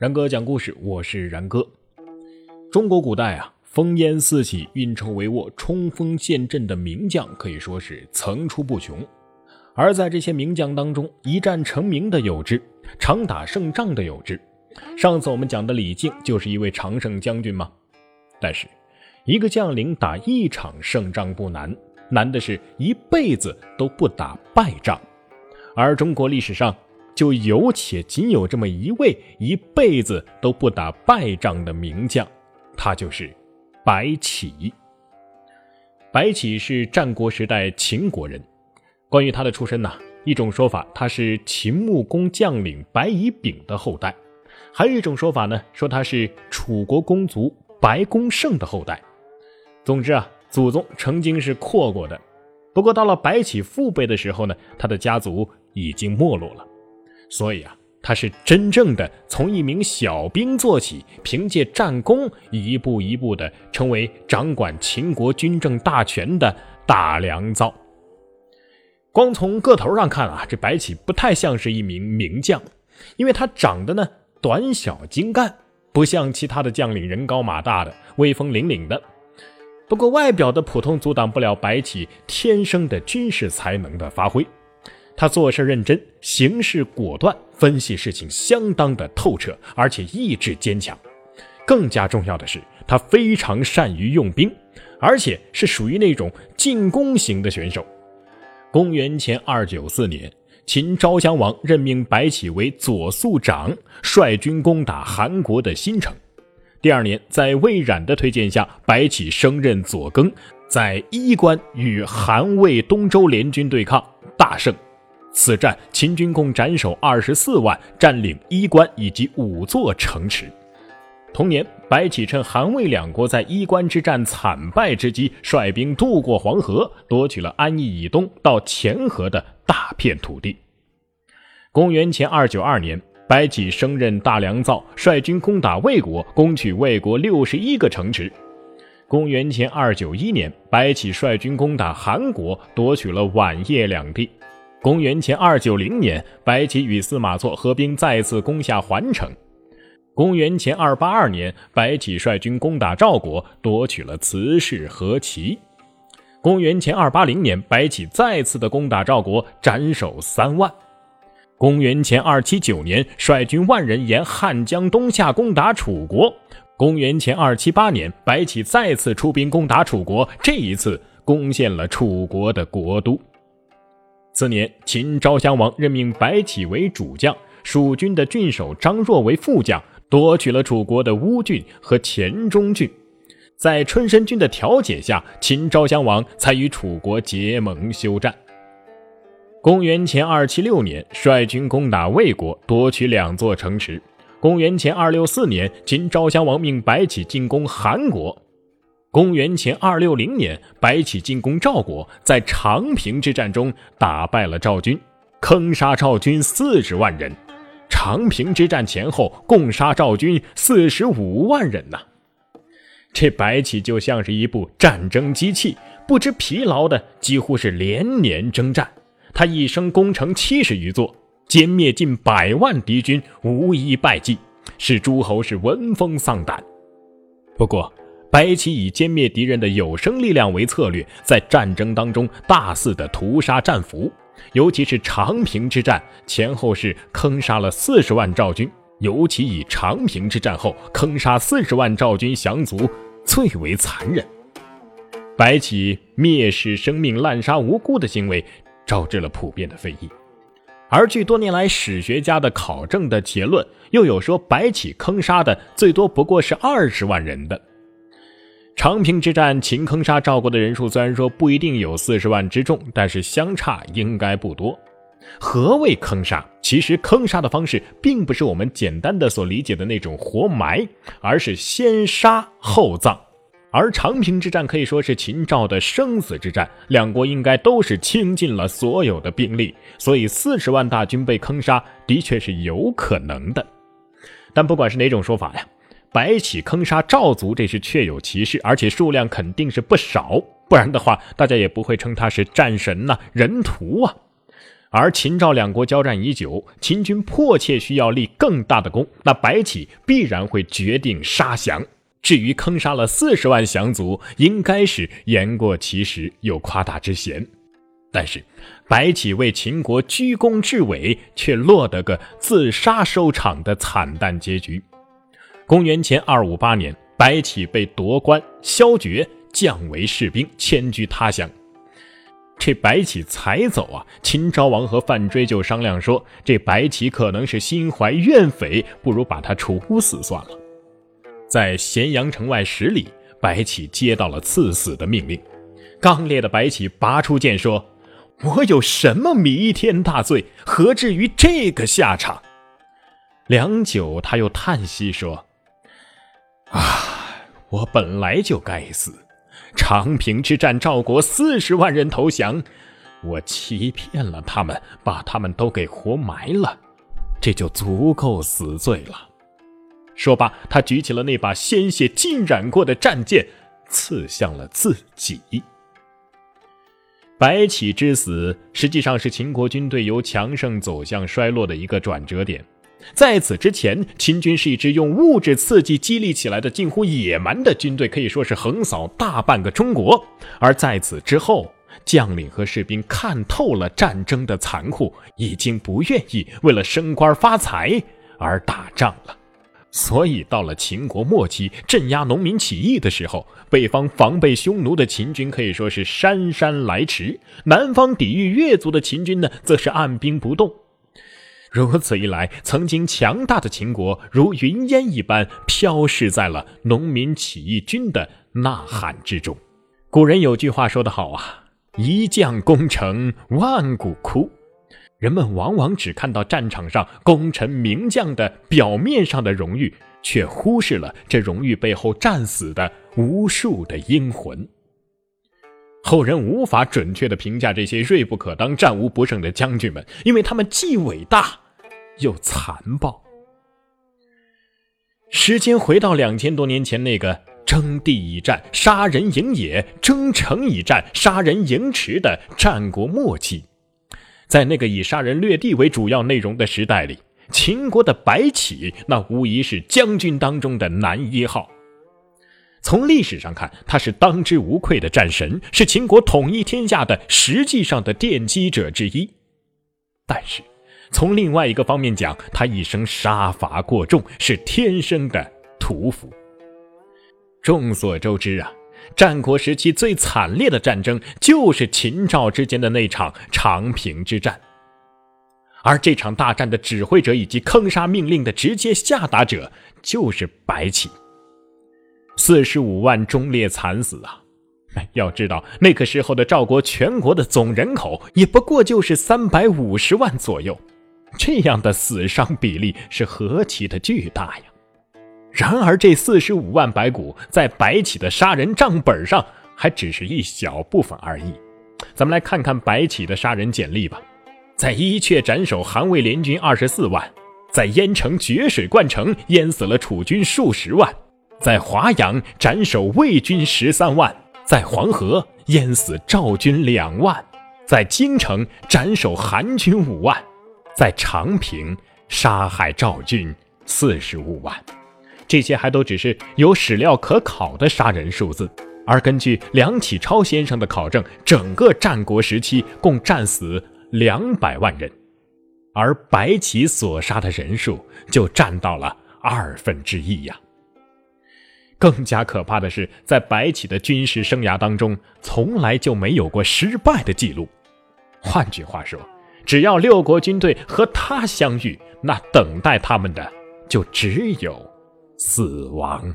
然哥讲故事，我是然哥。中国古代啊，烽烟四起、运筹帷幄、冲锋陷阵的名将可以说是层出不穷。而在这些名将当中，一战成名的有之，常打胜仗的有之。上次我们讲的李靖就是一位常胜将军嘛。但是，一个将领打一场胜仗不难，难的是一辈子都不打败仗。而中国历史上，就有且仅有这么一位一辈子都不打败仗的名将，他就是白起。白起是战国时代秦国人。关于他的出身呢，一种说法他是秦穆公将领白乙丙的后代，还有一种说法呢，说他是楚国公族白公胜的后代。总之啊，祖宗曾经是阔过的。不过到了白起父辈的时候呢，他的家族已经没落了。所以啊，他是真正的从一名小兵做起，凭借战功一步一步的成为掌管秦国军政大权的大良造。光从个头上看啊，这白起不太像是一名名将，因为他长得呢短小精干，不像其他的将领人高马大的、威风凛凛的。不过外表的普通阻挡不了白起天生的军事才能的发挥。他做事认真，行事果断，分析事情相当的透彻，而且意志坚强。更加重要的是，他非常善于用兵，而且是属于那种进攻型的选手。公元前二九四年，秦昭襄王任命白起为左庶长，率军攻打韩国的新城。第二年，在魏冉的推荐下，白起升任左更，在伊关与韩魏东周联军对抗，大胜。此战，秦军共斩首二十四万，占领衣关以及五座城池。同年，白起趁韩魏两国在衣关之战惨败之机，率兵渡过黄河，夺取了安邑以东到钱河的大片土地。公元前二九二年，白起升任大良造，率军攻打魏国，攻取魏国六十一个城池。公元前二九一年，白起率军攻打韩国，夺取了宛邺两地。公元前二九零年，白起与司马错合兵，再次攻下环城。公元前二八二年，白起率军攻打赵国，夺取了慈氏和齐。公元前二八零年，白起再次的攻打赵国，斩首三万。公元前二七九年，率军万人沿汉江东下攻打楚国。公元前二七八年，白起再次出兵攻打楚国，这一次攻陷了楚国的国都。次年，秦昭襄王任命白起为主将，蜀军的郡守张若为副将，夺取了楚国的乌郡和黔中郡。在春申君的调解下，秦昭襄王才与楚国结盟休战。公元前二七六年，率军攻打魏国，夺取两座城池。公元前二六四年，秦昭襄王命白起进攻韩国。公元前二六零年，白起进攻赵国，在长平之战中打败了赵军，坑杀赵军四十万人。长平之战前后，共杀赵军四十五万人呐！这白起就像是一部战争机器，不知疲劳的，几乎是连年征战。他一生攻城七十余座，歼灭近百万敌军，无一败绩，使诸侯是闻风丧胆。不过，白起以歼灭敌人的有生力量为策略，在战争当中大肆的屠杀战俘，尤其是长平之战前后是坑杀了四十万赵军，尤其以长平之战后坑杀四十万赵军降卒最为残忍。白起蔑视生命、滥杀无辜的行为，招致了普遍的非议。而据多年来史学家的考证的结论，又有说白起坑杀的最多不过是二十万人的。长平之战，秦坑杀赵国的人数虽然说不一定有四十万之众，但是相差应该不多。何谓坑杀？其实坑杀的方式并不是我们简单的所理解的那种活埋，而是先杀后葬。而长平之战可以说是秦赵的生死之战，两国应该都是倾尽了所有的兵力，所以四十万大军被坑杀的确是有可能的。但不管是哪种说法呀。白起坑杀赵族，这是确有其事，而且数量肯定是不少，不然的话，大家也不会称他是战神呐、人屠啊。而秦赵两国交战已久，秦军迫切需要立更大的功，那白起必然会决定杀降。至于坑杀了四十万降卒，应该是言过其实，有夸大之嫌。但是，白起为秦国居功至伟，却落得个自杀收场的惨淡结局。公元前二五八年，白起被夺官削爵，降为士兵，迁居他乡。这白起才走啊，秦昭王和范追就商量说，这白起可能是心怀怨匪，不如把他处死算了。在咸阳城外十里，白起接到了赐死的命令。刚烈的白起拔出剑说：“我有什么弥天大罪，何至于这个下场？”良久，他又叹息说：“啊，我本来就该死。”长平之战，赵国四十万人投降，我欺骗了他们，把他们都给活埋了，这就足够死罪了。说罢，他举起了那把鲜血浸染过的战剑，刺向了自己。白起之死，实际上是秦国军队由强盛走向衰落的一个转折点。在此之前，秦军是一支用物质刺激激励起来的近乎野蛮的军队，可以说是横扫大半个中国。而在此之后，将领和士兵看透了战争的残酷，已经不愿意为了升官发财而打仗了。所以，到了秦国末期，镇压农民起义的时候，北方防备匈奴的秦军可以说是姗姗来迟，南方抵御越族的秦军呢，则是按兵不动。如此一来，曾经强大的秦国如云烟一般飘逝在了农民起义军的呐喊之中。古人有句话说得好啊：“一将功成万骨枯。”人们往往只看到战场上功臣名将的表面上的荣誉，却忽视了这荣誉背后战死的无数的英魂。后人无法准确的评价这些锐不可当、战无不胜的将军们，因为他们既伟大又残暴。时间回到两千多年前那个征地以战、杀人营野、征城以战、杀人营池的战国末期，在那个以杀人掠地为主要内容的时代里，秦国的白起那无疑是将军当中的男一号。从历史上看，他是当之无愧的战神，是秦国统一天下的实际上的奠基者之一。但是，从另外一个方面讲，他一生杀伐过重，是天生的屠夫。众所周知啊，战国时期最惨烈的战争就是秦赵之间的那场长平之战，而这场大战的指挥者以及坑杀命令的直接下达者就是白起。四十五万忠烈惨死啊！要知道那个时候的赵国全国的总人口也不过就是三百五十万左右，这样的死伤比例是何其的巨大呀！然而这四十五万白骨在白起的杀人账本上还只是一小部分而已。咱们来看看白起的杀人简历吧：在伊阙斩首韩魏联军二十四万，在燕城决水灌城淹死了楚军数十万。在华阳斩首魏军十三万，在黄河淹死赵军两万，在京城斩首韩军五万，在长平杀害赵军四十五万。这些还都只是有史料可考的杀人数字，而根据梁启超先生的考证，整个战国时期共战死两百万人，而白起所杀的人数就占到了二分之一呀。更加可怕的是，在白起的军事生涯当中，从来就没有过失败的记录。换句话说，只要六国军队和他相遇，那等待他们的就只有死亡。